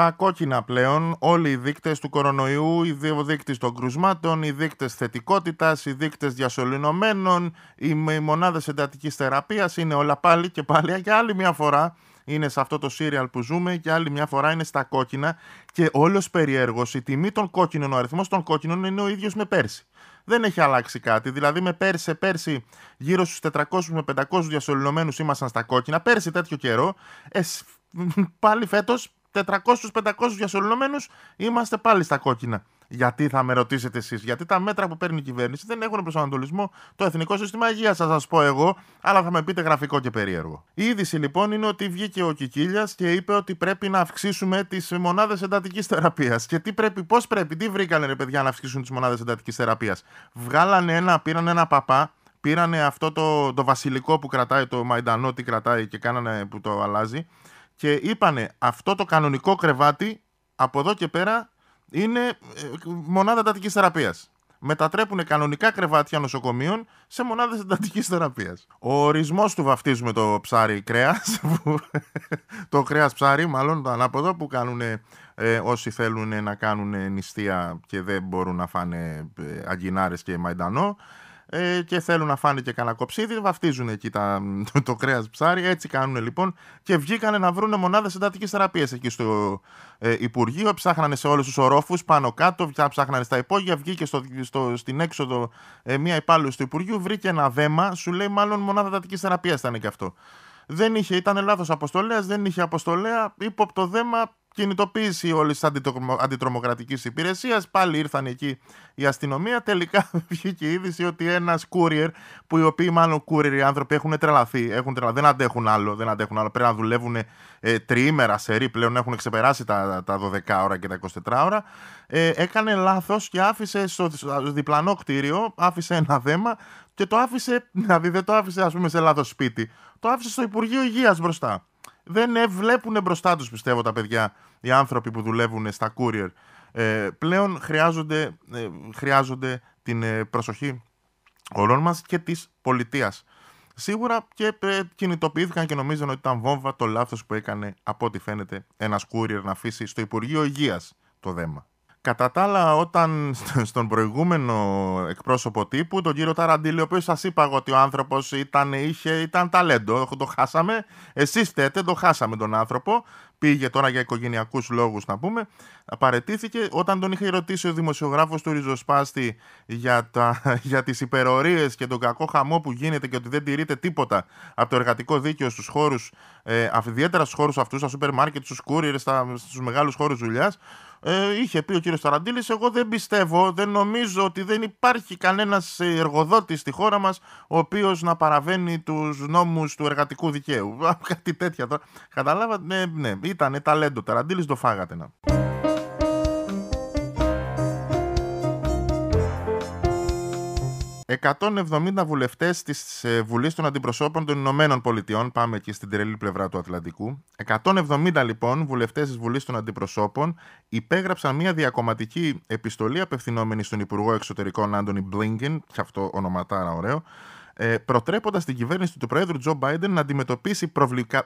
Στα κόκκινα πλέον όλοι οι δείκτες του κορονοϊού, οι δύο δείκτες των κρουσμάτων, οι δείκτες θετικότητας, οι δείκτες διασωληνωμένων, οι μονάδες εντατικής θεραπείας είναι όλα πάλι και πάλι και άλλη μια φορά είναι σε αυτό το σύριαλ που ζούμε και άλλη μια φορά είναι στα κόκκινα και όλος περιέργως η τιμή των κόκκινων, ο αριθμός των κόκκινων είναι ο ίδιος με πέρσι. Δεν έχει αλλάξει κάτι. Δηλαδή με πέρσι σε πέρσι γύρω στους 400 με 500 διασωληνωμένους ήμασταν στα κόκκινα. Πέρσι τέτοιο καιρό. Ε, πάλι φέτος 400-500 διασωληνωμένους είμαστε πάλι στα κόκκινα. Γιατί θα με ρωτήσετε εσείς, Γιατί τα μέτρα που παίρνει η κυβέρνηση δεν έχουν προσανατολισμό το Εθνικό Σύστημα Υγείας, θα σας πω εγώ, αλλά θα με πείτε γραφικό και περίεργο. Η είδηση λοιπόν είναι ότι βγήκε ο Κικίλιας και είπε ότι πρέπει να αυξήσουμε τις μονάδες εντατικής θεραπείας. Και τι πρέπει, πώς πρέπει, τι βρήκανε ρε παιδιά να αυξήσουν τις μονάδες εντατικής θεραπείας. Βγάλανε ένα, πήραν ένα παπά, πήρανε αυτό το, το βασιλικό που κρατάει, το μαϊντανό, τι κρατάει και κάνανε που το αλλάζει και είπανε αυτό το κανονικό κρεβάτι από εδώ και πέρα είναι ε, μονάδα εντατικής θεραπείας. Μετατρέπουν κανονικά κρεβάτια νοσοκομείων σε μονάδες εντατικής θεραπείας. Ο ορισμός του βαφτίζουμε το ψάρι κρέας. το κρέας ψάρι, μάλλον το ανάποδο, που κάνουν ε, όσοι θέλουν να κάνουν νηστεία και δεν μπορούν να φάνε ε, αγκινάρες και μαϊντανό ε, και θέλουν να φάνε και κανένα κοψίδι, βαφτίζουν εκεί τα, το, το κρέας ψάρι. Έτσι κάνουν λοιπόν και βγήκανε να βρουν μονάδες εντατικής θεραπείας εκεί στο ε, Υπουργείο. Ψάχνανε σε όλους τους ορόφους πάνω κάτω, ψάχνανε στα υπόγεια. Βγήκε στο, στο, στην έξοδο ε, μία υπάλληλος του Υπουργείου, βρήκε ένα δέμα, σου λέει μάλλον μονάδα εντατικής θεραπείας ήταν και αυτό. Δεν είχε, ήταν λάθος αποστολέας, δεν είχε αποστολέα, ύποπτο δέμα, κινητοποίηση όλης της αντιτρομοκρατικής υπηρεσίας. Πάλι ήρθαν εκεί η αστυνομία. Τελικά βγήκε η είδηση ότι ένας courier, που οι οποίοι μάλλον courier οι άνθρωποι έχουν τρελαθεί, έχουν τρελαθεί δεν αντέχουν άλλο, δεν αντέχουν άλλο. Πρέπει να δουλεύουν ε, τριήμερα σε πλέον, έχουν ξεπεράσει τα, τα 12 ώρα και τα 24 ώρα. Ε, έκανε λάθος και άφησε στο διπλανό κτίριο, άφησε ένα δέμα και το άφησε, δηλαδή δεν το άφησε ας πούμε σε λάθος σπίτι, το άφησε στο Υπουργείο Υγείας μπροστά δεν βλέπουν μπροστά τους πιστεύω τα παιδιά, οι άνθρωποι που δουλεύουν στα courier. Ε, πλέον χρειάζονται, ε, χρειάζονται την ε, προσοχή όλων μας και της πολιτείας. Σίγουρα και ε, κινητοποιήθηκαν και νομίζαν ότι ήταν βόμβα το λάθος που έκανε από ό,τι φαίνεται ένας courier να αφήσει στο Υπουργείο Υγείας το δέμα. Κατά τα άλλα, όταν στον προηγούμενο εκπρόσωπο τύπου, τον κύριο Ταραντήλη, ο οποίος σας είπα ότι ο άνθρωπος ήταν, είχε, ήταν ταλέντο, το χάσαμε. Εσείς θέτε, το χάσαμε τον άνθρωπο. Πήγε τώρα για οικογενειακούς λόγους, να πούμε. Απαρατήθηκε όταν τον είχε ρωτήσει ο δημοσιογράφος του Ριζοσπάστη για, τα, για τις υπερορίες και τον κακό χαμό που γίνεται και ότι δεν τηρείται τίποτα από το εργατικό δίκαιο στους χώρους, ε, ιδιαίτερα στους χώρους αυτούς, στα σούπερ μάρκετ, στους κούριερ, στους μεγάλους χώρους δουλειάς ε, είχε πει ο κύριος Ταραντήλης, εγώ δεν πιστεύω, δεν νομίζω ότι δεν υπάρχει κανένας εργοδότης στη χώρα μας ο οποίος να παραβαίνει τους νόμους του εργατικού δικαίου. Κάτι τέτοια τώρα. Καταλάβατε, ναι, ναι, ήταν ταλέντο Ταραντήλης, το φάγατε να. 170 βουλευτές της ε, Βουλής των Αντιπροσώπων των Ηνωμένων Πολιτειών, πάμε εκεί στην τρελή πλευρά του Ατλαντικού. 170 λοιπόν βουλευτές της Βουλής των Αντιπροσώπων υπέγραψαν μια διακομματική επιστολή απευθυνόμενη στον Υπουργό Εξωτερικών Άντωνι Μπλίνγκεν, και αυτό ονοματάρα ωραίο, ε, προτρέποντας την κυβέρνηση του Προέδρου Τζο Μπάιντεν να αντιμετωπίσει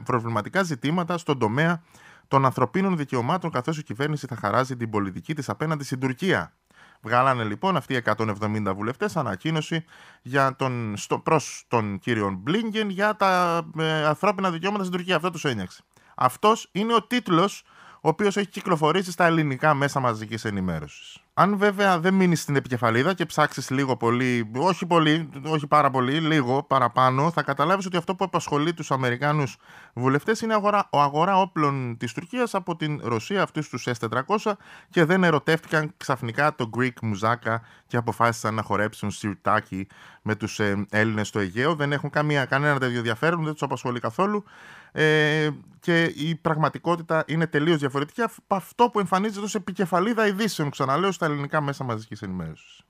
προβληματικά ζητήματα στον τομέα των ανθρωπίνων δικαιωμάτων, καθώς η κυβέρνηση θα χαράζει την πολιτική της απέναντι στην Τουρκία. Βγάλανε λοιπόν αυτοί οι 170 βουλευτές ανακοίνωση για τον, στο, προς τον κύριο Μπλίνγκεν για τα ε, ανθρώπινα δικαιώματα στην Τουρκία. Αυτό τους ένιωξε. Αυτός είναι ο τίτλος ο οποίος έχει κυκλοφορήσει στα ελληνικά μέσα μαζικής ενημέρωσης. Αν βέβαια δεν μείνεις στην επικεφαλίδα και ψάξεις λίγο πολύ, όχι πολύ, όχι πάρα πολύ, λίγο παραπάνω, θα καταλάβεις ότι αυτό που απασχολεί τους Αμερικάνους βουλευτές είναι αγορά, ο αγορά όπλων της Τουρκίας από την Ρωσία, αυτούς τους S400, και δεν ερωτεύτηκαν ξαφνικά το Greek Μουζάκα και αποφάσισαν να χορέψουν σιρτάκι με τους ε, Έλληνες στο Αιγαίο. Δεν έχουν καμία, κανένα τέτοιο ενδιαφέρον, δεν τους απασχολεί καθόλου. Ε, και η πραγματικότητα είναι τελείως διαφορετική από αυτό που εμφανίζεται ως επικεφαλίδα ειδήσεων, ξαναλέω, στα ελληνικά μέσα μαζικής ενημέρωσης.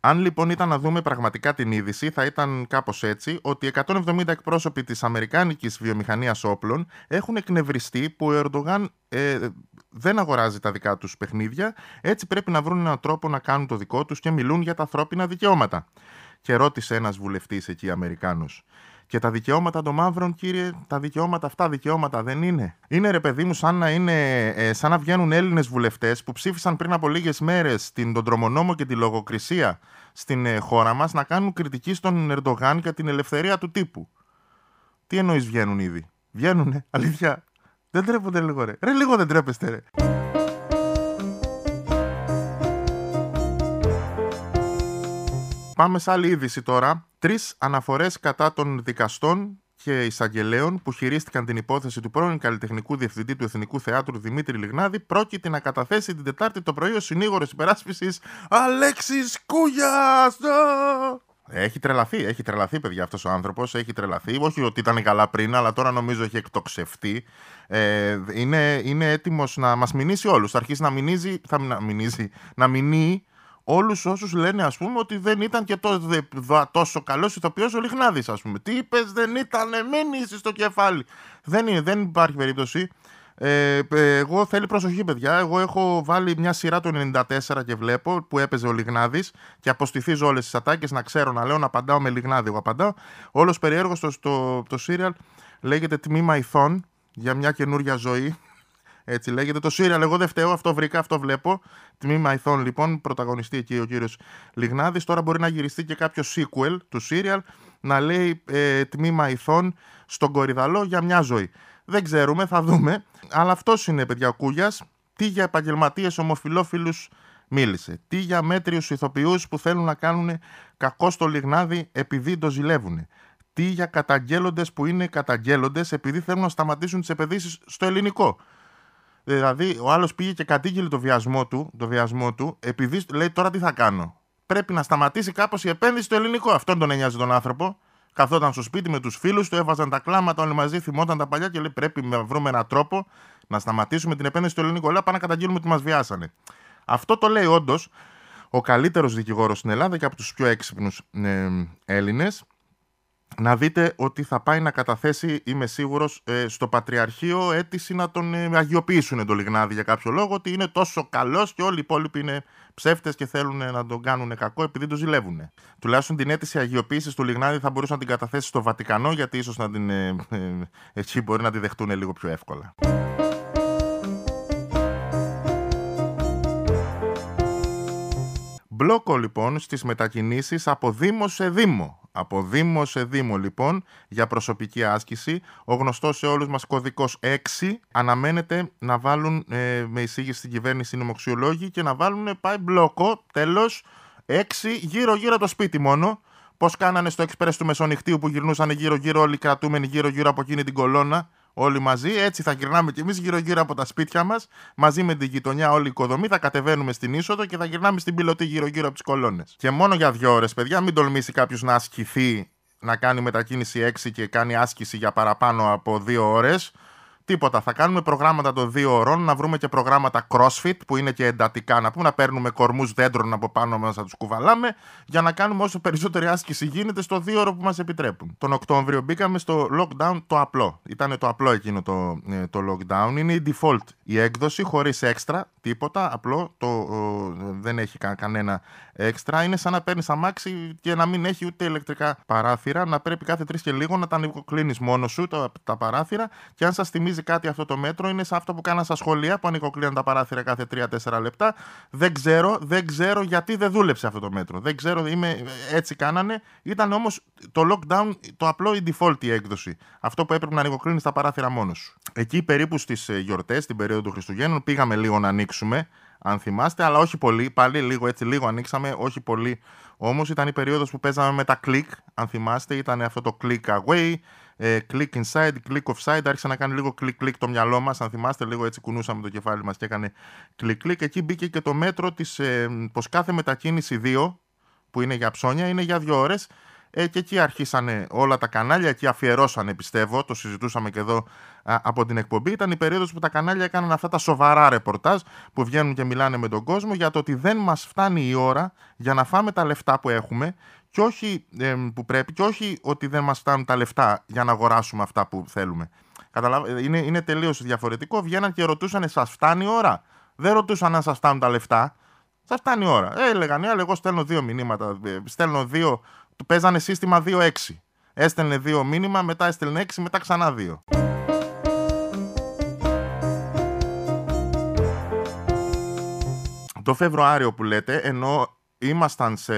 Αν λοιπόν ήταν να δούμε πραγματικά την είδηση, θα ήταν κάπως έτσι ότι 170 εκπρόσωποι της Αμερικάνικης βιομηχανίας όπλων έχουν εκνευριστεί που ο Ερντογάν ε, δεν αγοράζει τα δικά τους παιχνίδια, έτσι πρέπει να βρουν έναν τρόπο να κάνουν το δικό τους και μιλούν για τα ανθρώπινα δικαιώματα. Και ρώτησε ένας βουλευτής εκεί Αμερικάνος, Και τα δικαιώματα των μαύρων, κύριε, τα δικαιώματα αυτά δικαιώματα δεν είναι. Είναι ρε παιδί μου, σαν να, είναι, ε, σαν να βγαίνουν Έλληνες βουλευτές που ψήφισαν πριν από λίγες μέρες τον τρομονόμο και τη λογοκρισία στην ε, χώρα μας να κάνουν κριτική στον Ερντογάν για την ελευθερία του τύπου. Τι εννοείς βγαίνουν ήδη; Βγαίνουνε, αλήθεια. Δεν τρέπονται λίγο, ρε. Ρε, λίγο δεν τρέπεστε, ρε. Πάμε σε άλλη είδηση τώρα. Τρεις αναφορές κατά των δικαστών και εισαγγελέων που χειρίστηκαν την υπόθεση του πρώην καλλιτεχνικού διευθυντή του Εθνικού Θεάτρου Δημήτρη Λιγνάδη πρόκειται να καταθέσει την Τετάρτη το πρωί ο συνήγορος υπεράσπισης Αλέξης Κούγιας. Έχει τρελαθεί, έχει τρελαθεί, παιδιά, αυτός ο άνθρωπος. Έχει τρελαθεί. Όχι ότι ήταν καλά πριν, αλλά τώρα νομίζω έχει εκτοξευτεί. Ε, είναι, είναι έτοιμος να μας μηνύσει όλους. Θα αρχίσει να μηνύζει, θα να μηνύζει, να μηνύει όλους όσους λένε, ας πούμε, ότι δεν ήταν και τόσο, τόσο καλός ηθοποιός ο Λιχνάδη, ας πούμε. Τι είπες, δεν ήταν, μην στο κεφάλι. Δεν, είναι, δεν υπάρχει περίπτωση. Ε, εγώ θέλει προσοχή, παιδιά. Εγώ έχω βάλει μια σειρά το 94 και βλέπω που έπαιζε ο Λιγνάδης και αποστηθίζω όλες τις ατάκες να ξέρω να λέω να απαντάω με Λιγνάδη. Εγώ απαντάω. Όλος περίεργο το, το, το serial λέγεται Τμήμα Ιθών για μια καινούρια ζωή. Έτσι λέγεται το serial. Εγώ δεν φταίω, αυτό βρήκα, αυτό βλέπω. Τμήμα Ιθών λοιπόν, πρωταγωνιστή εκεί ο κύριος Λιγνάδης. Τώρα μπορεί να γυριστεί και κάποιο sequel του serial να λέει ε, Τμήμα Ιθών στον Κορυδαλό για μια ζωή. Δεν ξέρουμε, θα δούμε. Αλλά αυτός είναι, παιδιά, Κούγιας. Τι για επαγγελματίες ομοφυλόφιλου μίλησε. Τι για μέτριους ηθοποιούς που θέλουν να κάνουν κακό στο λιγνάδι επειδή το ζηλεύουν. Τι για καταγγέλλοντες που είναι καταγγέλλοντες επειδή θέλουν να σταματήσουν τις επενδύσεις στο ελληνικό. Δηλαδή, ο άλλος πήγε και κατήγγειλε το βιασμό του, το βιασμό του, επειδή λέει τώρα τι θα κάνω. Πρέπει να σταματήσει κάπως η επένδυση στο ελληνικό. Αυτόν τον νοιάζει τον άνθρωπο. Καθόταν στο σπίτι με τους φίλους του, έβαζαν τα κλάματα όλοι μαζί, θυμόταν τα παλιά και λέει: Πρέπει να βρούμε έναν τρόπο να σταματήσουμε την επένδυση στο ελληνικό. Λέω: Πάμε να καταγγείλουμε ότι μας βιάσανε. Αυτό το λέει όντως ο καλύτερος δικηγόρος στην Ελλάδα και από τους πιο έξυπνους ε, Έλληνες να δείτε ότι θα πάει να καταθέσει, είμαι σίγουρος, ε, στο Πατριαρχείο αίτηση να τον ε, αγιοποιήσουν τον Λιγνάδη για κάποιο λόγο, ότι είναι τόσο καλός και όλοι οι υπόλοιποι είναι ψεύτες και θέλουν να τον κάνουν κακό επειδή το ζηλεύουν. Τουλάχιστον την αίτηση αγιοποίησης του Λιγνάδη θα μπορούσε να την καταθέσει στο Βατικανό, γιατί ίσως να την. Ε, εκεί μπορεί να τη δεχτούν λίγο πιο εύκολα. Μπλόκο λοιπόν στις μετακινήσεις από Δήμο σε Δήμο. Από Δήμο σε Δήμο λοιπόν για προσωπική άσκηση. Ο γνωστός σε όλους μας κωδικός 6 αναμένεται να βάλουν ε, με εισήγηση στην κυβέρνηση νομοξιολόγοι και να βάλουν πάει μπλόκο τέλος 6 γύρω γύρω το σπίτι μόνο. Πώς κάνανε στο εξπρές του Μεσονυχτίου που γυρνούσαν γύρω-γύρω όλοι οι κρατούμενοι γύρω-γύρω από εκείνη την κολόνα όλοι μαζί. Έτσι θα γυρνάμε κι εμείς γύρω-γύρω από τα σπίτια μας, μαζί με την γειτονιά, όλη η οικοδομή. Θα κατεβαίνουμε στην είσοδο και θα γυρνάμε στην πιλωτή γύρω-γύρω από τις κολόνες. Και μόνο για δύο ώρες, παιδιά, μην τολμήσει κάποιος να ασκηθεί να κάνει μετακίνηση 6 και κάνει άσκηση για παραπάνω από δύο ώρες. Τίποτα. Θα κάνουμε προγράμματα των δύο ωρών, να βρούμε και προγράμματα crossfit που είναι και εντατικά. Να πούμε να παίρνουμε κορμούς δέντρων από πάνω μα, να τους κουβαλάμε, για να κάνουμε όσο περισσότερη άσκηση γίνεται στο δύο ώρο που μας επιτρέπουν. Τον Οκτώβριο μπήκαμε στο lockdown το απλό. Ήταν το απλό εκείνο το, ε, το lockdown. Είναι η default η έκδοση, χωρίς έξτρα, τίποτα. Απλό. Το, δεν έχει κα, κανένα έξτρα. Είναι σαν να παίρνεις αμάξι και να μην έχει ούτε ηλεκτρικά παράθυρα. Να πρέπει κάθε τρεις και λίγο να τα ανοικοκλίνει μόνος σου τα, τα παράθυρα. Και αν σας θυμίζει κάτι αυτό το μέτρο, είναι σαν αυτό που κάναν στα σχολεία που ανοικοκλίναν τα παράθυρα κάθε 3-4 λεπτά. Δεν ξέρω, δεν ξέρω γιατί δεν δούλεψε αυτό το μέτρο. Δεν ξέρω, είμαι, έτσι κάνανε. Ήταν όμως το lockdown το απλό η default η έκδοση. Αυτό που έπρεπε να ανοικοκλίνεις τα παράθυρα μόνος σου. Εκεί περίπου στις ε, γιορτές, την περίοδο του Χριστουγέννων, πήγαμε λίγο να ανοίξουμε αν θυμάστε, αλλά όχι πολύ. Πάλι λίγο έτσι, λίγο ανοίξαμε, όχι πολύ. Όμως ήταν η περίοδος που παίζαμε με τα click, αν θυμάστε, ήταν αυτό το click away, ε, click inside, click offside. Άρχισε να κάνει λίγο click click το μυαλό μας. Αν θυμάστε, λίγο έτσι κουνούσαμε το κεφάλι μας και έκανε click click. Εκεί μπήκε και το μέτρο της ε, πως κάθε μετακίνηση 2, που είναι για ψώνια, είναι για δύο ώρες. Ε, και εκεί αρχίσανε όλα τα κανάλια, εκεί αφιερώσανε πιστεύω, το συζητούσαμε και εδώ από την εκπομπή. Ήταν η περίοδος που τα κανάλια έκαναν αυτά τα σοβαρά ρεπορτάζ που βγαίνουν και μιλάνε με τον κόσμο για το ότι δεν μας φτάνει η ώρα για να φάμε τα λεφτά που έχουμε και όχι που πρέπει και όχι ότι δεν μας φτάνουν τα λεφτά για να αγοράσουμε αυτά που θέλουμε. Καταλάβα, είναι, είναι τελείως διαφορετικό. Βγαίναν και ρωτούσαν, σας φτάνει η ώρα; Δεν ρωτούσαν αν σας φτάνουν τα λεφτά. Σας φτάνει η ώρα. Ε, έλεγαν, ε, εγώ στέλνω δύο μηνύματα. Ε, στέλνω δύο του παίζανε σύστημα 2-6. Έστελνε δύο μήνυμα, μετά έστελνε έξι, μετά ξανά δύο. Το Φεβρουάριο που λέτε, ενώ ήμασταν σε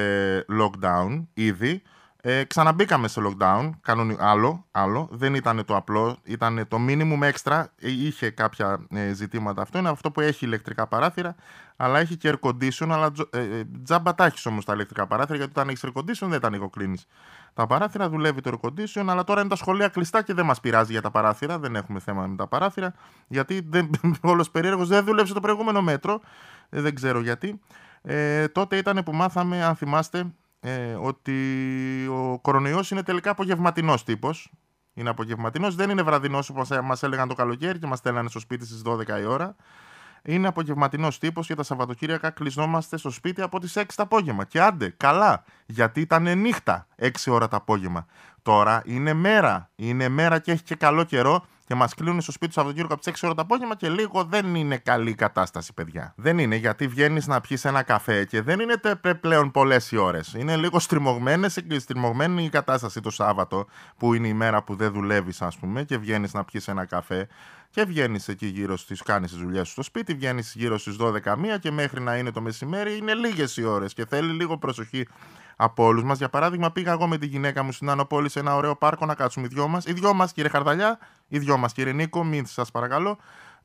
lockdown ήδη, ε, ξαναμπήκαμε σε lockdown, κανονι... άλλο, άλλο, δεν ήταν το απλό, ήταν το minimum extra, ε, είχε κάποια ε, ζητήματα. Αυτό, είναι αυτό που έχει ηλεκτρικά παράθυρα, αλλά έχει και air condition, αλλά ε, ε, τζάμπα τα έχεις όμως τα ηλεκτρικά παράθυρα, γιατί όταν έχεις air condition δεν τα ανοιγοκλίνεις. Τα παράθυρα δουλεύει το air condition, αλλά τώρα είναι τα σχολεία κλειστά και δεν μας πειράζει για τα παράθυρα, δεν έχουμε θέμα με τα παράθυρα, γιατί δεν, όλος περίεργος. Δεν δούλεψε το προηγούμενο μέτρο, δεν ξέρω γιατί. Ε, τότε ήταν που μάθαμε, αν θυμάστε, ε, ότι ο κορονοϊός είναι τελικά απογευματινός τύπος. Είναι απογευματινός, δεν είναι βραδινός όπως μας έλεγαν το καλοκαίρι και μας στέλνανε στο σπίτι στις 12 η ώρα. Είναι απογευματινός τύπος και τα Σαββατοκύριακα κλεισνόμαστε στο σπίτι από τις 6 το απόγευμα. Και άντε, καλά, γιατί ήταν νύχτα 6 ώρα το απόγευμα. Τώρα είναι μέρα. Είναι μέρα και έχει και καλό καιρό και μας κλείνουν στο σπίτι του Σαββατοκύριακο από τις 6 ώρα το απόγευμα και λίγο δεν είναι καλή κατάσταση, παιδιά. Δεν είναι γιατί βγαίνεις να πιεις ένα καφέ και δεν είναι πλέον πολλές οι ώρες. Είναι λίγο στριμωγμένη η κατάσταση το Σάββατο, που είναι η μέρα που δεν δουλεύεις, ας πούμε, και βγαίνεις να πιεις ένα καφέ και βγαίνεις εκεί γύρω στις. κάνεις τις δουλειές σου στο σπίτι, βγαίνεις γύρω στις 12 μία και μέχρι να είναι το μεσημέρι είναι λίγες οι ώρες και θέλει λίγο προσοχή από όλους μας. Για παράδειγμα, πήγα εγώ με τη γυναίκα μου στην Ανοπόλη σε ένα ωραίο πάρκο να κάτσουμε οι δυο μας. Οι δυο μας, κύριε Χαρδαλιά, οι δυο μας, κύριε Νίκο, μην σας παρακαλώ.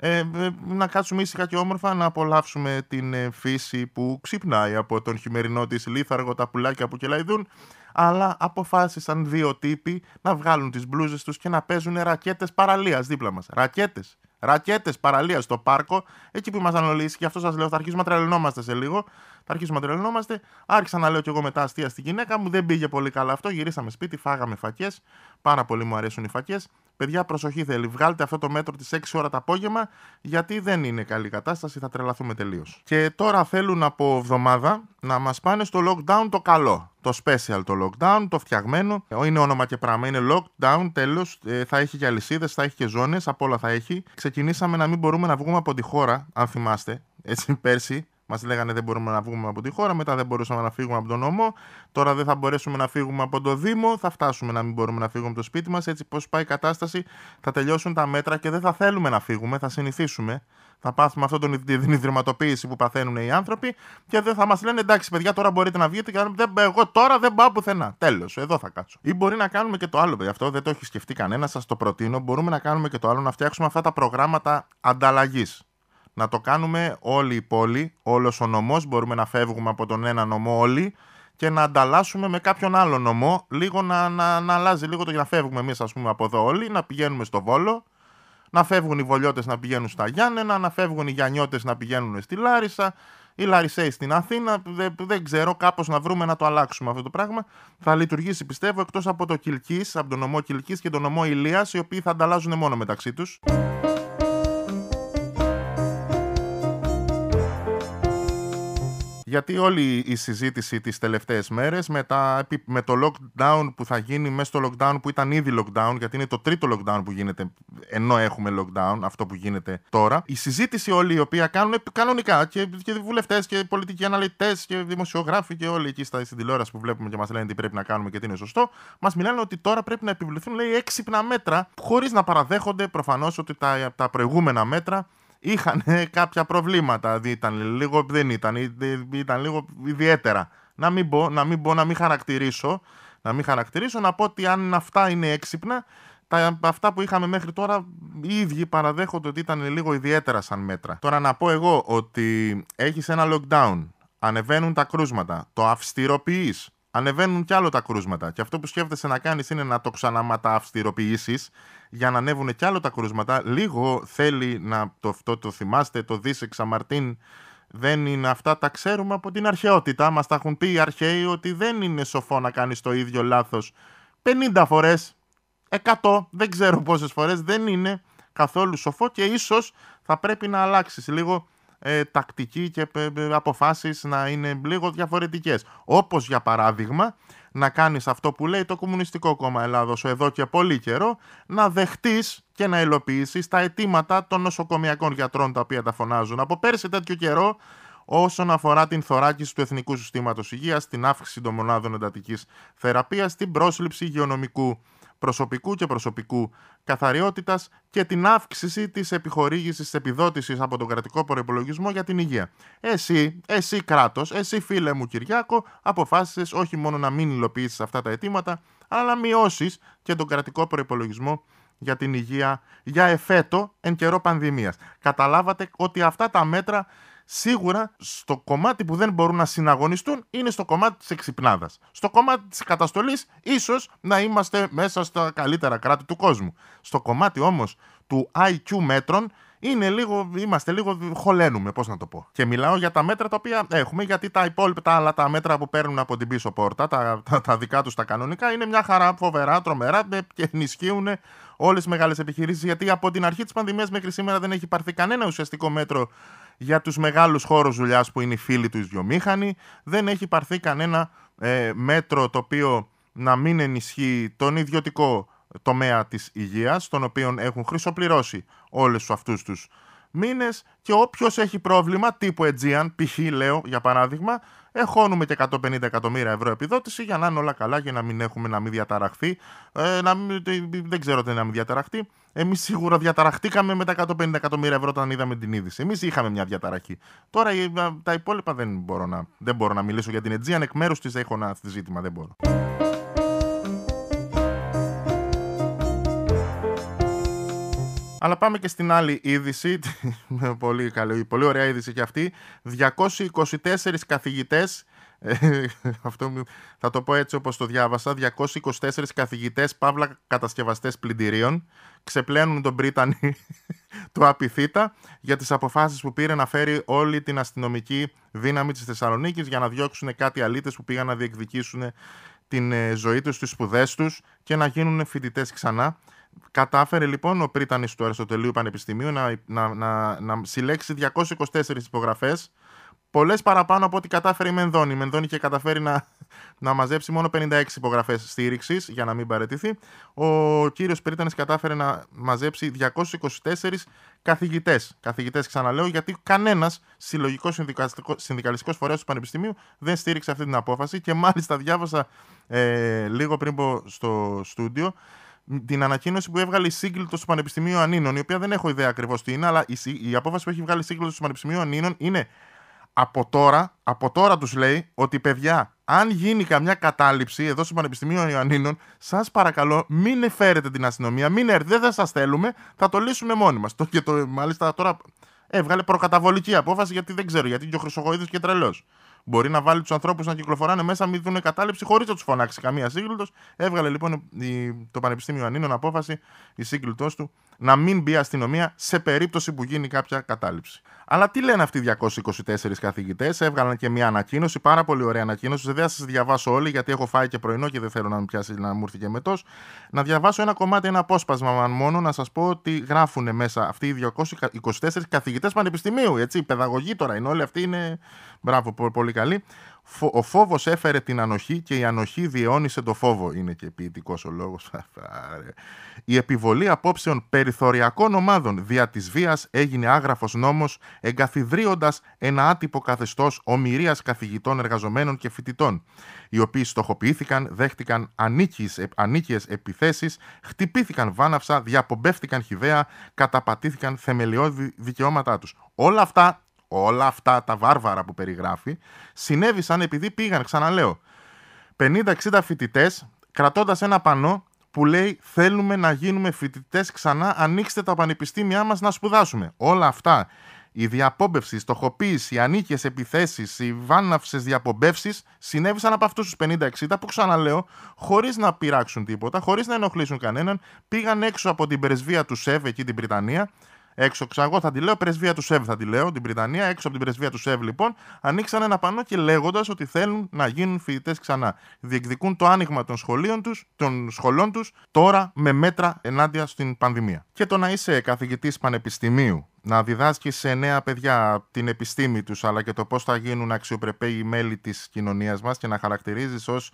Ε, ε, να κάτσουμε ήσυχα και όμορφα να απολαύσουμε την ε, φύση που ξυπνάει από τον χειμερινό της λίθαργο, τα πουλάκια που κελαϊδούν. Αλλά αποφάσισαν δύο τύποι να βγάλουν τις μπλούζες τους και να παίζουν ρακέτες παραλίας δίπλα μας. Ρακέτες. Ρακέτες παραλίας στο πάρκο, εκεί που ήμασταν όλοι και αυτό σας λέω, θα αρχίσουμε να τρελνόμαστε σε λίγο. Θα αρχίσουμε να τρελνόμαστε. Άρχισα να λέω κι εγώ μετά αστεία στη γυναίκα μου, δεν πήγε πολύ καλά αυτό. Γυρίσαμε σπίτι, φάγαμε φακές. Πάρα πολύ μου αρέσουν οι φακές. Παιδιά, προσοχή θέλει. Βγάλτε αυτό το μέτρο τις 6 ώρα το απόγευμα, γιατί δεν είναι καλή κατάσταση, θα τρελαθούμε τελείως. Και τώρα θέλουν από εβδομάδα να μας πάνε στο lockdown το καλό. Το special το lockdown, το φτιαγμένο. Είναι όνομα και πράγμα. Είναι lockdown, τέλος. Ε, θα έχει και αλυσίδες, θα έχει και ζώνες, απ' όλα θα έχει. Ξεκινήσαμε να μην μπορούμε να βγούμε από τη χώρα, αν θυμάστε. Έτσι, πέρσι, Μας λέγανε δεν μπορούμε να βγούμε από τη χώρα, μετά δεν μπορούσαμε να φύγουμε από τον νόμο. Τώρα δεν θα μπορέσουμε να φύγουμε από το Δήμο, θα φτάσουμε να μην μπορούμε να φύγουμε από το σπίτι μας. Έτσι, πώς πάει η κατάσταση, θα τελειώσουν τα μέτρα και δεν θα θέλουμε να φύγουμε, θα συνηθίσουμε. Θα πάθουμε αυτό τον, την ιδρυματοποίηση που παθαίνουν οι άνθρωποι και δεν θα μας λένε εντάξει, παιδιά, τώρα μπορείτε να βγείτε. Και δεν, εγώ τώρα δεν πάω πουθενά. Τέλος, εδώ θα κάτσω. Ή μπορεί να κάνουμε και το άλλο, παιδιά. Αυτό δεν το έχει σκεφτεί κανένας, σας το προτείνω. Μπορούμε να κάνουμε και το άλλο, να φτιάξουμε αυτά τα προγράμματα ανταλλαγής να το κάνουμε όλη η πόλη, όλος ο νομός, μπορούμε να φεύγουμε από τον ένα νομό όλοι και να ανταλλάσσουμε με κάποιον άλλο νομό, λίγο να, να, να αλλάζει λίγο το για να φεύγουμε εμείς ας πούμε από εδώ όλοι, να πηγαίνουμε στο Βόλο, να φεύγουν οι Βολιώτες να πηγαίνουν στα Γιάννενα, να φεύγουν οι Γιαννιώτες να πηγαίνουν στη Λάρισα, οι Λαρισαίοι στην Αθήνα, δεν, δεν ξέρω, κάπως να βρούμε να το αλλάξουμε αυτό το πράγμα. Θα λειτουργήσει πιστεύω εκτός από το Κιλκής, από τον νομό Κιλκής και τον νομό Ηλίας, οι οποίοι θα ανταλλάζουν μόνο μεταξύ τους. Γιατί όλη η συζήτηση τις τελευταίες μέρες με, τα, με το lockdown που θα γίνει μέσα στο lockdown που ήταν ήδη lockdown, γιατί είναι το τρίτο lockdown που γίνεται ενώ έχουμε lockdown, αυτό που γίνεται τώρα. Η συζήτηση όλη η οποία κάνουν κανονικά και, και βουλευτές και πολιτικοί αναλυτές και δημοσιογράφοι και όλοι εκεί στα, στην τηλεόραση που βλέπουμε και μας λένε τι πρέπει να κάνουμε και τι είναι σωστό, μας μιλάνε ότι τώρα πρέπει να επιβληθούν λέει έξυπνα μέτρα χωρίς να παραδέχονται προφανώς ότι τα, τα προηγούμενα μέτρα είχαν κάποια προβλήματα. Ήταν λίγο, δεν ήταν, ήταν λίγο ιδιαίτερα. Να μην πω, να μην, πω, να μην χαρακτηρίσω, να μην χαρακτηρίσω, να πω ότι αν αυτά είναι έξυπνα, τα, αυτά που είχαμε μέχρι τώρα οι ίδιοι παραδέχονται ότι ήταν λίγο ιδιαίτερα σαν μέτρα. Τώρα να πω εγώ ότι έχεις ένα lockdown, ανεβαίνουν τα κρούσματα, το αυστηροποιείς, ανεβαίνουν κι άλλο τα κρούσματα. Και αυτό που σκέφτεσαι να κάνεις είναι να το ξαναματααυστηροποιήσει για να ανέβουν κι άλλο τα κρούσματα. Λίγο θέλει να το, αυτό το θυμάστε, το δίσε Ξαμαρτίν. Δεν είναι αυτά, τα ξέρουμε από την αρχαιότητα. Μας τα έχουν πει οι αρχαίοι ότι δεν είναι σοφό να κάνεις το ίδιο λάθος 50 φορές, 100, δεν ξέρω πόσες φορές. Δεν είναι καθόλου σοφό και ίσως θα πρέπει να αλλάξεις λίγο ε, τακτική και ε, ε, αποφάσεις να είναι λίγο διαφορετικές. Όπως για παράδειγμα να κάνεις αυτό που λέει το Κομμουνιστικό Κόμμα Ελλάδος εδώ και πολύ καιρό, να δεχτείς και να υλοποιήσεις τα αιτήματα των νοσοκομιακών γιατρών τα οποία τα φωνάζουν. Από πέρσι τέτοιο καιρό όσον αφορά την θωράκιση του Εθνικού Συστήματος Υγείας, την αύξηση των μονάδων εντατικής θεραπείας, την πρόσληψη υγειονομικού προσωπικού και προσωπικού καθαριότητας και την αύξηση της επιχορήγησης της επιδότησης από τον κρατικό προπολογισμό για την υγεία. Εσύ, εσύ κράτος, εσύ φίλε μου Κυριάκο, αποφάσισες όχι μόνο να μην υλοποιήσεις αυτά τα αιτήματα, αλλά να μειώσεις και τον κρατικό προπολογισμό για την υγεία για εφέτο εν καιρό πανδημίας. Καταλάβατε ότι αυτά τα μέτρα σίγουρα στο κομμάτι που δεν μπορούν να συναγωνιστούν είναι στο κομμάτι της εξυπνάδας. Στο κομμάτι της καταστολής ίσως να είμαστε μέσα στα καλύτερα κράτη του κόσμου. Στο κομμάτι όμως του IQ μέτρων είναι λίγο, είμαστε λίγο, χωλένουμε, πώς να το πω. Και μιλάω για τα μέτρα τα οποία έχουμε, γιατί τα υπόλοιπα, τα άλλα τα μέτρα που παίρνουν από την πίσω πόρτα, τα, τα, τα δικά τους τα κανονικά, είναι μια χαρά φοβερά, τρομερά και ενισχύουν όλες τις μεγάλες επιχειρήσεις, γιατί από την αρχή της πανδημίας μέχρι σήμερα δεν έχει πάρθει κανένα ουσιαστικό μέτρο για τους μεγάλους χώρους δουλειάς που είναι οι φίλοι του βιομήχανοι. Δεν έχει πάρθει κανένα ε, μέτρο το οποίο να μην ενισχύει τον ιδιωτικό τομέα της υγείας, τον οποίο έχουν χρυσοπληρώσει όλους αυτούς τους μήνες και όποιος έχει πρόβλημα τύπου Aegean, π.χ. λέω για παράδειγμα, εχώνουμε και 150 εκατομμύρια ευρώ επιδότηση για να είναι όλα καλά και να μην έχουμε να μην διαταραχθεί. Ε, να μην, δεν ξέρω τι να μην διαταραχθεί. Εμείς σίγουρα διαταραχτήκαμε με τα 150 εκατομμύρια ευρώ όταν είδαμε την είδηση. Εμείς είχαμε μια διαταραχή. Τώρα τα υπόλοιπα δεν μπορώ να, δεν μπορώ να μιλήσω για την Aegean. Εκ μέρους της έχω ένα ζήτημα. Δεν μπορώ. Αλλά πάμε και στην άλλη είδηση, πολύ, καλή, πολύ ωραία είδηση και αυτή. 224 καθηγητές, ε, αυτό θα το πω έτσι όπως το διάβασα, 224 καθηγητές, παύλα κατασκευαστές πλυντηρίων, ξεπλένουν τον Πρίτανη του Απιθύτα για τις αποφάσεις που πήρε να φέρει όλη την αστυνομική δύναμη της Θεσσαλονίκης για να διώξουν κάτι αλήτες που πήγαν να διεκδικήσουν την ε, ζωή τους, τις σπουδές τους και να γίνουν φοιτητές ξανά. Κατάφερε λοιπόν ο πρίτανης του Αριστοτελείου Πανεπιστημίου να, να, να, να συλλέξει 224 υπογραφές, πολλές παραπάνω από ό,τι κατάφερε η Μενδώνη. Η Μενδώνη είχε καταφέρει να, να μαζέψει μόνο 56 υπογραφές στήριξης για να μην παρετηθεί. Ο κύριος Πρίτανης κατάφερε να μαζέψει 224 καθηγητές. Καθηγητές, ξαναλέω, γιατί κανένας συλλογικός συνδικαλιστικό φορέας του Πανεπιστημίου δεν στήριξε αυτή την απόφαση και μάλιστα διάβασα ε, λίγο πριν πω στο στούντιο την ανακοίνωση που έβγαλε η σύγκλιτο του Πανεπιστημίου Ανίνων, η οποία δεν έχω ιδέα ακριβώς τι είναι, αλλά η, η απόφαση που έχει βγάλει η σύγκλιτο του Πανεπιστημίου Ανίνων είναι από τώρα, από τώρα τους λέει ότι παιδιά, αν γίνει καμιά κατάληψη εδώ στο Πανεπιστημίο Ιωαννίνων, σας παρακαλώ μην εφέρετε την αστυνομία, μην έρθετε, δεν θα σας θέλουμε, θα το λύσουμε μόνοι μας. Και το, μάλιστα τώρα έβγαλε προκαταβολική απόφαση γιατί δεν ξέρω, γιατί και ο Χρυσογοίδη και τρελός. Μπορεί να βάλει τους ανθρώπους να κυκλοφοράνε μέσα, μην δουν κατάληψη χωρίς να τους φωνάξει καμία σύγκλιτος. Έβγαλε λοιπόν το Πανεπιστήμιο Ανίνων απόφαση, η σύγκλιτός του, να μην μπει αστυνομία σε περίπτωση που γίνει κάποια κατάληψη. Αλλά τι λένε αυτοί οι 224 καθηγητές, έβγαλαν και μια ανακοίνωση, πάρα πολύ ωραία ανακοίνωση. Δεν θα σας διαβάσω όλοι, γιατί έχω φάει και πρωινό και δεν θέλω να μου πιάσει να μου έρθει και μετό. Να διαβάσω ένα κομμάτι, ένα απόσπασμα μόνο, να σας πω ότι γράφουν μέσα αυτοί οι 224 καθηγητές πανεπιστημίου. Έτσι, παιδαγωγή τώρα είναι όλοι αυτοί, είναι. Μπράβο, πολύ καλή. Ο φόβος έφερε την ανοχή και η ανοχή διαιώνισε το φόβο. Είναι και ποιητικός ο λόγος. η επιβολή απόψεων περιθωριακών ομάδων δια της βίας έγινε άγραφος νόμος, εγκαθιδρύοντας ένα άτυπο καθεστώς ομοιρίας καθηγητών, εργαζομένων και φοιτητών, οι οποίοι στοχοποιήθηκαν, δέχτηκαν ανίκειε επιθέσεις, χτυπήθηκαν βάναυσα, διαπομπεύτηκαν χιδέα, καταπατήθηκαν θεμελιώδη δικαιώματά τους. Όλα αυτά όλα αυτά τα βάρβαρα που περιγράφει συνέβησαν επειδή πήγαν, ξαναλέω, 50-60 φοιτητές κρατώντας ένα πανό που λέει θέλουμε να γίνουμε φοιτητές ξανά, ανοίξτε τα πανεπιστήμια μας να σπουδάσουμε. Όλα αυτά, η διαπόμπευση, η στοχοποίηση, οι ανίκες επιθέσεις, οι βάναυσες διαπομπεύσει συνέβησαν από αυτούς τους 50-60 που ξαναλέω, χωρίς να πειράξουν τίποτα, χωρίς να ενοχλήσουν κανέναν, πήγαν έξω από την πρεσβεία του ΣΕΒ εκεί την Βρυτανία Έξω, εγώ θα τη λέω, πρεσβεία του ΣΕΒ θα τη λέω, την Βρυτανία. Έξω από την πρεσβεία του ΣΕΒ, λοιπόν, ανοίξαν ένα πανό και λέγοντας ότι θέλουν να γίνουν φοιτητές ξανά. Διεκδικούν το άνοιγμα των σχολείων τους, των σχολών τους, τώρα με μέτρα ενάντια στην πανδημία. Και το να είσαι καθηγητής πανεπιστημίου, να διδάσκεις σε νέα παιδιά την επιστήμη τους, αλλά και το πώς θα γίνουν αξιοπρεπέοι μέλη της κοινωνίας μας και να χαρακτηρίζεις ως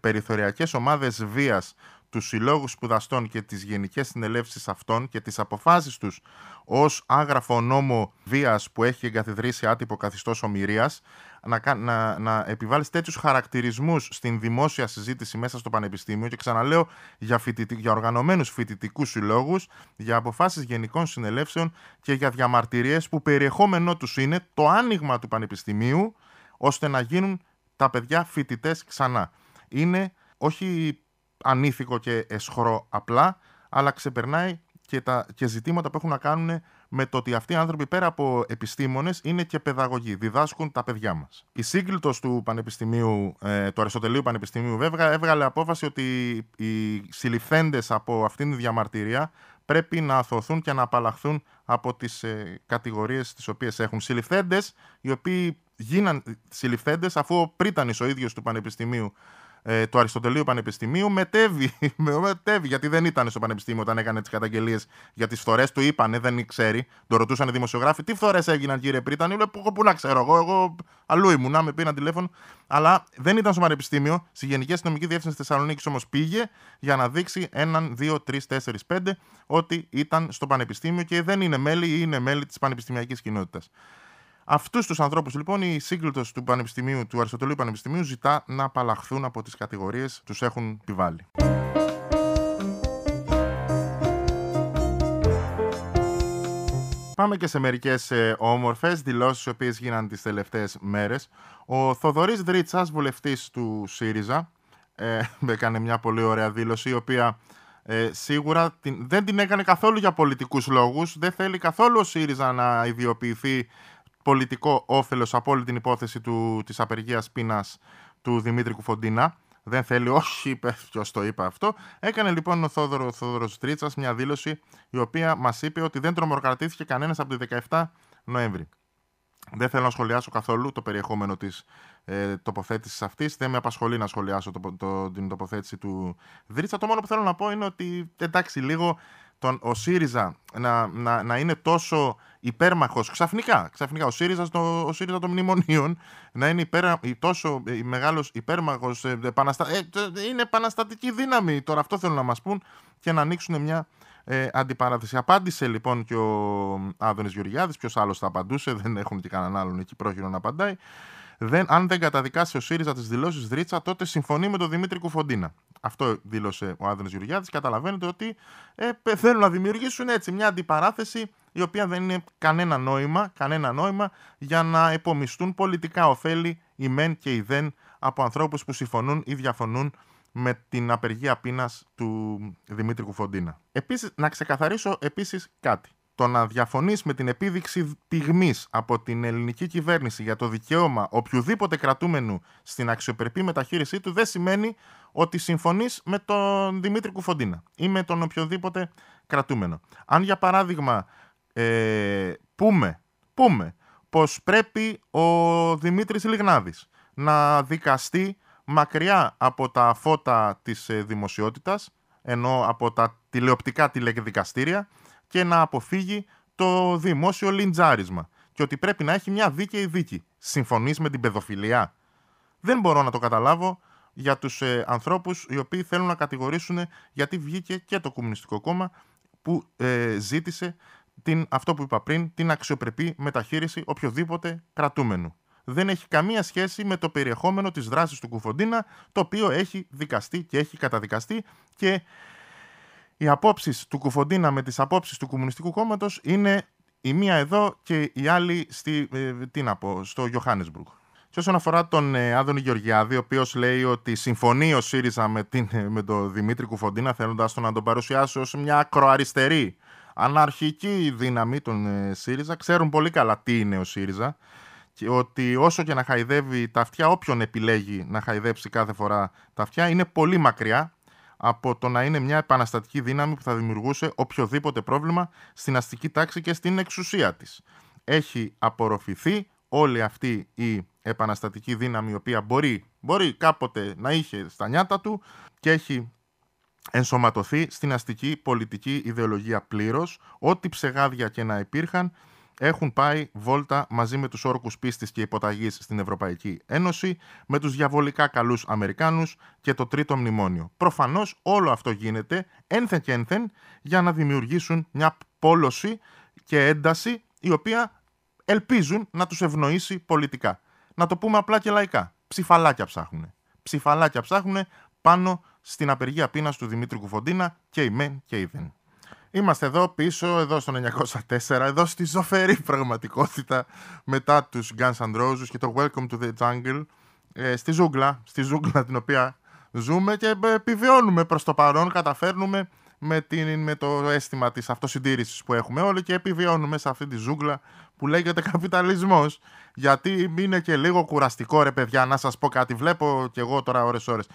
περιθωριακές ομάδες βίας τους συλλόγους σπουδαστών και τις γενικές συνελεύσεις αυτών και τις αποφάσεις τους ως άγραφο νόμο βίας που έχει εγκαθιδρύσει άτυπο καθιστός ομοιρίας, να, να, να επιβάλλεις τέτοιους χαρακτηρισμούς στην δημόσια συζήτηση μέσα στο Πανεπιστήμιο και ξαναλέω για, φοιτητι, για οργανωμένους φοιτητικούς συλλόγους, για αποφάσεις γενικών συνελεύσεων και για διαμαρτυρίες που περιεχόμενό τους είναι το άνοιγμα του Πανεπιστημίου ώστε να γίνουν τα παιδιά φοιτητές ξανά. Είναι όχι ανήθικο και εσχρό απλά, αλλά ξεπερνάει και, τα, και ζητήματα που έχουν να κάνουν με το ότι αυτοί οι άνθρωποι πέρα από επιστήμονες είναι και παιδαγωγοί, διδάσκουν τα παιδιά μας. Η σύγκλιτο του Πανεπιστημίου, ε, του Αριστοτελείου Πανεπιστημίου, βέβαια, έβγαλε απόφαση ότι οι συλληφθέντες από αυτήν τη διαμαρτυρία πρέπει να αθωθούν και να απαλλαχθούν από τις ε, κατηγορίες τις οποίες έχουν. Συλληφθέντες, οι οποίοι γίναν συλληφθέντες αφού ο πρίτανης ο ίδιος του Πανεπιστημίου ε, του Αριστοτελείου Πανεπιστημίου μετέβη, μετέβη, γιατί δεν ήταν στο Πανεπιστήμιο όταν έκανε τις καταγγελίες για τις φθορές. Του είπανε, δεν ξέρει. Το ρωτούσαν οι δημοσιογράφοι, τι φθορές έγιναν, κύριε Πρίτανη; Λέει, πού, πού να ξέρω, εγώ, εγώ αλλού ήμουν, να με πήραν τηλέφωνο. Αλλά δεν ήταν στο Πανεπιστήμιο. Στη Γενική Αστυνομική Διεύθυνση Θεσσαλονίκης όμως πήγε για να δείξει έναν, δύο, τρεις, τέσσερις, πέντε ότι ήταν στο Πανεπιστήμιο και δεν είναι μέλη ή είναι μέλη της πανεπιστημιακής κοινότητας. Αυτούς τους ανθρώπους λοιπόν η σύγκλιτο του Πανεπιστημίου, του Αριστοτελείου Πανεπιστημίου ζητά να απαλλαχθούν από τις κατηγορίες που τους έχουν επιβάλει. Πάμε και σε μερικές ε, όμορφες δηλώσεις, οι οποίες γίνανε τις τελευταίες μέρες. Ο Θοδωρής Δρίτσα, βουλευτής του ΣΥΡΙΖΑ, ε, έκανε μια πολύ ωραία δήλωση, η οποία ε, σίγουρα την, δεν την έκανε καθόλου για πολιτικούς λόγους. Δεν θέλει καθόλου ο ΣΥΡΙΖΑ να ιδιοποιηθεί πολιτικό όφελος από όλη την υπόθεση του, της απεργίας πείνας του Δημήτρη Κουφοντίνα. Δεν θέλει, όχι, είπε, ποιος το είπε αυτό. Έκανε λοιπόν ο Θόδωρο, Θόδωρος Τρίτσας μια δήλωση η οποία μας είπε ότι δεν τρομοκρατήθηκε κανένας από τη 17 Νοέμβρη. Δεν θέλω να σχολιάσω καθόλου το περιεχόμενο της ε, τοποθέτησης αυτής. Δεν με απασχολεί να σχολιάσω το, το, την τοποθέτηση του Δρίτσα. Το μόνο που θέλω να πω είναι ότι εντάξει λίγο τον, ο ΣΥΡΙΖΑ να, να, να είναι τόσο υπέρμαχος ξαφνικά, ξαφνικά ο ΣΥΡΙΖΑ, το, ο ΣΥΡΙΖΑ των μνημονίων να είναι υπέρα, τόσο μεγάλος υπέρμαχος. Ε, ε, είναι επαναστατική δύναμη. Τώρα αυτό θέλουν να μας πούν και να ανοίξουν μια ε, αντιπαράθεση. Απάντησε λοιπόν και ο Άδωνης Γεωργιάδης, ποιος άλλος θα απαντούσε, δεν έχουν και κανέναν άλλον εκεί πρόχειρο να απαντάει. Δεν, αν δεν καταδικάσει ο ΣΥΡΙΖΑ τις δηλώσεις Δρίτσα, τότε συμφωνεί με τον Δημήτρη Κουφοντίνα. Αυτό δήλωσε ο Άδωνης Γεωργιάδης. Καταλαβαίνετε ότι ε, θέλουν να δημιουργήσουν έτσι μια αντιπαράθεση η οποία δεν είναι κανένα νόημα, κανένα νόημα για να επομιστούν πολιτικά ωφέλη η μεν και η δεν από ανθρώπους που συμφωνούν ή διαφωνούν με την απεργία πείνας του Δημήτρη Κουφοντίνα. Επίσης, να ξεκαθαρίσω επίσης κάτι. Το να διαφωνείς με την επίδειξη πυγμής από την ελληνική κυβέρνηση για το δικαίωμα οποιοδήποτε κρατούμενου στην αξιοπρεπή μεταχείρισή του δεν σημαίνει ότι συμφωνείς με τον Δημήτρη Κουφοντίνα ή με τον οποιοδήποτε κρατούμενο. Αν για παράδειγμα ε, πούμε, πούμε πως πρέπει ο Δημήτρης Λιγνάδης να δικαστεί μακριά από τα φώτα της ε, δημοσιότητας, ενώ από τα τηλεοπτικά τηλεδικαστήρια και να αποφύγει το δημόσιο λιντζάρισμα και ότι πρέπει να έχει μια δίκαιη δίκη. Συμφωνείς με την παιδοφιλία; Δεν μπορώ να το καταλάβω για τους ε, ανθρώπους οι οποίοι θέλουν να κατηγορήσουν γιατί βγήκε και το Κομμουνιστικό Κόμμα που ε, ζήτησε την, αυτό που είπα πριν, την αξιοπρεπή μεταχείριση οποιοδήποτε κρατούμενου. Δεν έχει καμία σχέση με το περιεχόμενο της δράσης του Κουφοντίνα, το οποίο έχει δικαστεί και έχει καταδικαστεί και οι απόψεις του Κουφοντίνα με τις απόψεις του Κομμουνιστικού Κόμματος είναι η μία εδώ και η άλλη στη, ε, τι να πω, στο Johannesburg. Και όσον αφορά τον ε, Άδωνη Γεωργιάδη, ο οποίος λέει ότι συμφωνεί ο ΣΥΡΙΖΑ με, την, με τον Δημήτρη Κουφοντίνα, θέλοντας τον να τον παρουσιάσει ως μια ακροαριστερή αναρχική δύναμη των ε, ΣΥΡΙΖΑ. Ξέρουν πολύ καλά τι είναι ο ΣΥΡΙΖΑ και ότι όσο και να χαϊδεύει τα αυτιά, όποιον επιλέγει να χαϊδέψει κάθε φορά τα αυτιά, είναι πολύ μακριά από το να είναι μια επαναστατική δύναμη που θα δημιουργούσε οποιοδήποτε πρόβλημα στην αστική τάξη και στην εξουσία της. Έχει απορροφηθεί όλη αυτή η επαναστατική δύναμη η οποία μπορεί, μπορεί κάποτε να είχε στα νιάτα του και έχει ενσωματωθεί στην αστική πολιτική ιδεολογία πλήρως, ό,τι ψεγάδια και να υπήρχαν έχουν πάει βόλτα μαζί με τους όρκους πίστης και υποταγής στην Ευρωπαϊκή Ένωση, με τους διαβολικά καλούς Αμερικάνους και το τρίτο μνημόνιο. Προφανώς όλο αυτό γίνεται ένθεν και ένθεν για να δημιουργήσουν μια πόλωση και ένταση η οποία ελπίζουν να τους ευνοήσει πολιτικά. Να το πούμε απλά και λαϊκά. Ψηφαλάκια ψάχνουν. Ψηφαλάκια ψάχνουν πάνω στην απεργία πείνας του Δημήτρη Κουφοντίνα και η μεν και η δεν. Είμαστε εδώ πίσω, εδώ στο 904, εδώ στη ζωφερή πραγματικότητα μετά τους Guns N' Roses και το Welcome to the Jungle, ε, στη ζούγκλα, στη ζούγκλα την οποία ζούμε και επιβιώνουμε προς το παρόν, καταφέρνουμε με, την, με το αίσθημα της αυτοσυντήρησης που έχουμε όλοι και επιβιώνουμε σε αυτή τη ζούγκλα που λέγεται καπιταλισμός. Γιατί είναι και λίγο κουραστικό ρε παιδιά να σας πω κάτι. Βλέπω και εγώ τώρα ώρες ώρες.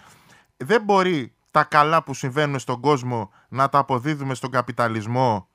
Δεν μπορεί τα καλά που συμβαίνουν στον κόσμο να τα αποδίδουμε στον καπιταλισμό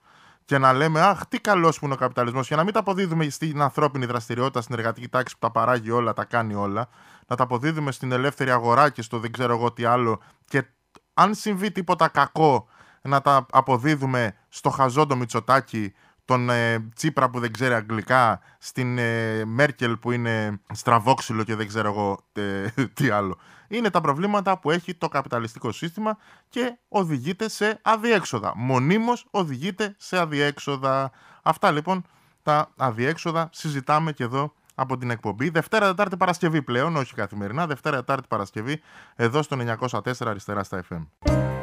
και να λέμε Αχ, τι καλός που είναι ο καπιταλισμός, και να μην τα αποδίδουμε στην ανθρώπινη δραστηριότητα, στην εργατική τάξη που τα παράγει όλα, τα κάνει όλα, να τα αποδίδουμε στην ελεύθερη αγορά και στο δεν ξέρω εγώ τι άλλο. Και αν συμβεί τίποτα κακό, να τα αποδίδουμε στο χαζόντο Μητσοτάκι, τον ε, Τσίπρα που δεν ξέρει αγγλικά, στην ε, Μέρκελ που είναι στραβόξυλο και δεν ξέρω εγώ ε, τι άλλο είναι τα προβλήματα που έχει το καπιταλιστικό σύστημα και οδηγείται σε αδιέξοδα. Μονίμως οδηγείται σε αδιέξοδα. Αυτά λοιπόν τα αδιέξοδα συζητάμε και εδώ από την εκπομπή. Δευτέρα, Τετάρτη, Παρασκευή πλέον, όχι καθημερινά. Δευτέρα, Τετάρτη, Παρασκευή, εδώ στο 904 αριστερά στα FM.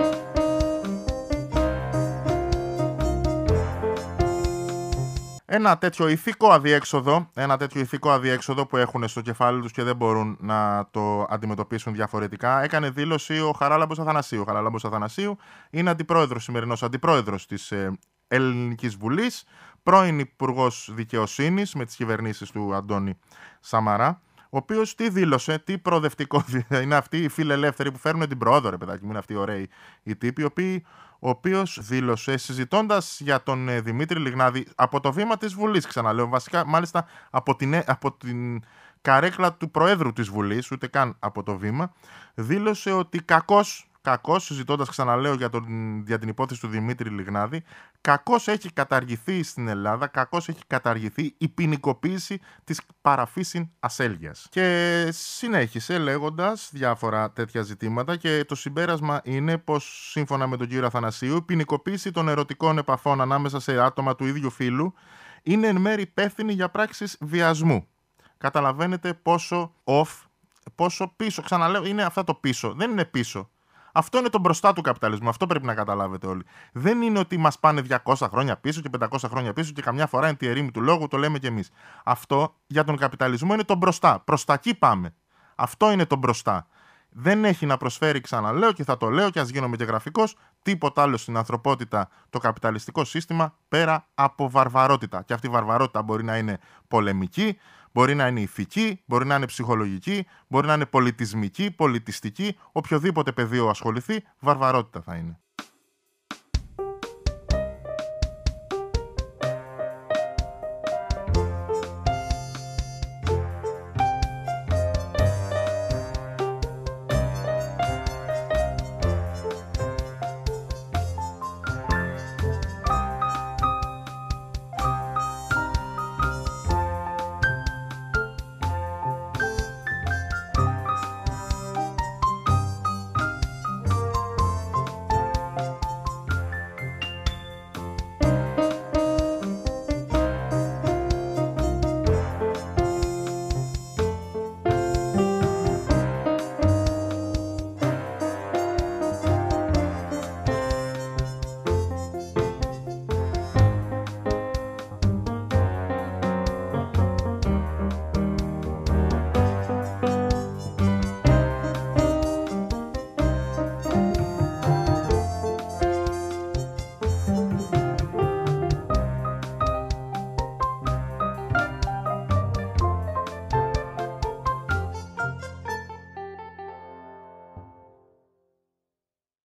Ένα τέτοιο ηθικό αδιέξοδο, ένα τέτοιο ηθικό αδιέξοδο που έχουν στο κεφάλι τους και δεν μπορούν να το αντιμετωπίσουν διαφορετικά, έκανε δήλωση ο Χαράλαμπος Αθανασίου. Ο Χαράλαμπος Αθανασίου είναι αντιπρόεδρος, σημερινός αντιπρόεδρος της ε, Ελληνικής Βουλής, πρώην Υπουργός Δικαιοσύνης με τις κυβερνήσεις του Αντώνη Σαμαρά, ο οποίος τι δήλωσε, τι προοδευτικό είναι αυτοί οι φιλελεύθεροι που φέρνουν την πρόοδο, ρε παιδάκι μου, είναι αυτοί οι ωραίοι οι τύποι, οι οποίοι ο οποίος δήλωσε συζητώντας για τον ε, Δημήτρη Λιγνάδη από το βήμα της Βουλής, ξαναλέω, βασικά μάλιστα από την, ε, από την καρέκλα του Προέδρου της Βουλής, ούτε καν από το βήμα, δήλωσε ότι κακός κακώ, συζητώντας ξαναλέω για, τον, για την υπόθεση του Δημήτρη Λιγνάδη, κακώ έχει καταργηθεί στην Ελλάδα, κακώ έχει καταργηθεί η ποινικοποίηση της παραφύσιν ασέλγειας. Και συνέχισε λέγοντας διάφορα τέτοια ζητήματα και το συμπέρασμα είναι πως σύμφωνα με τον κύριο Αθανασίου, η ποινικοποίηση των ερωτικών επαφών ανάμεσα σε άτομα του ίδιου φύλου είναι εν μέρη υπεύθυνη για πράξεις βιασμού. Καταλαβαίνετε πόσο off, πόσο πίσω, ξαναλέω, είναι αυτά το πίσω. Δεν είναι πίσω. Αυτό είναι το μπροστά του καπιταλισμού. Αυτό πρέπει να καταλάβετε όλοι. Δεν είναι ότι μας πάνε 200 χρόνια πίσω και 500 χρόνια πίσω και καμιά φορά είναι τη ερήμη του λόγου, το λέμε κι εμείς. Αυτό για τον καπιταλισμό είναι το μπροστά. Προς τα εκεί πάμε. Αυτό είναι το μπροστά. Δεν έχει να προσφέρει, ξαναλέω και θα το λέω και ας γίνομαι και γραφικός, τίποτα άλλο στην ανθρωπότητα το καπιταλιστικό σύστημα πέρα από βαρβαρότητα. Και αυτή η βαρβαρότητα μπορεί να είναι πολεμική, Μπορεί να είναι ηθική, μπορεί να είναι ψυχολογική, μπορεί να είναι πολιτισμική, πολιτιστική, οποιοδήποτε πεδίο ασχοληθεί, βαρβαρότητα θα είναι.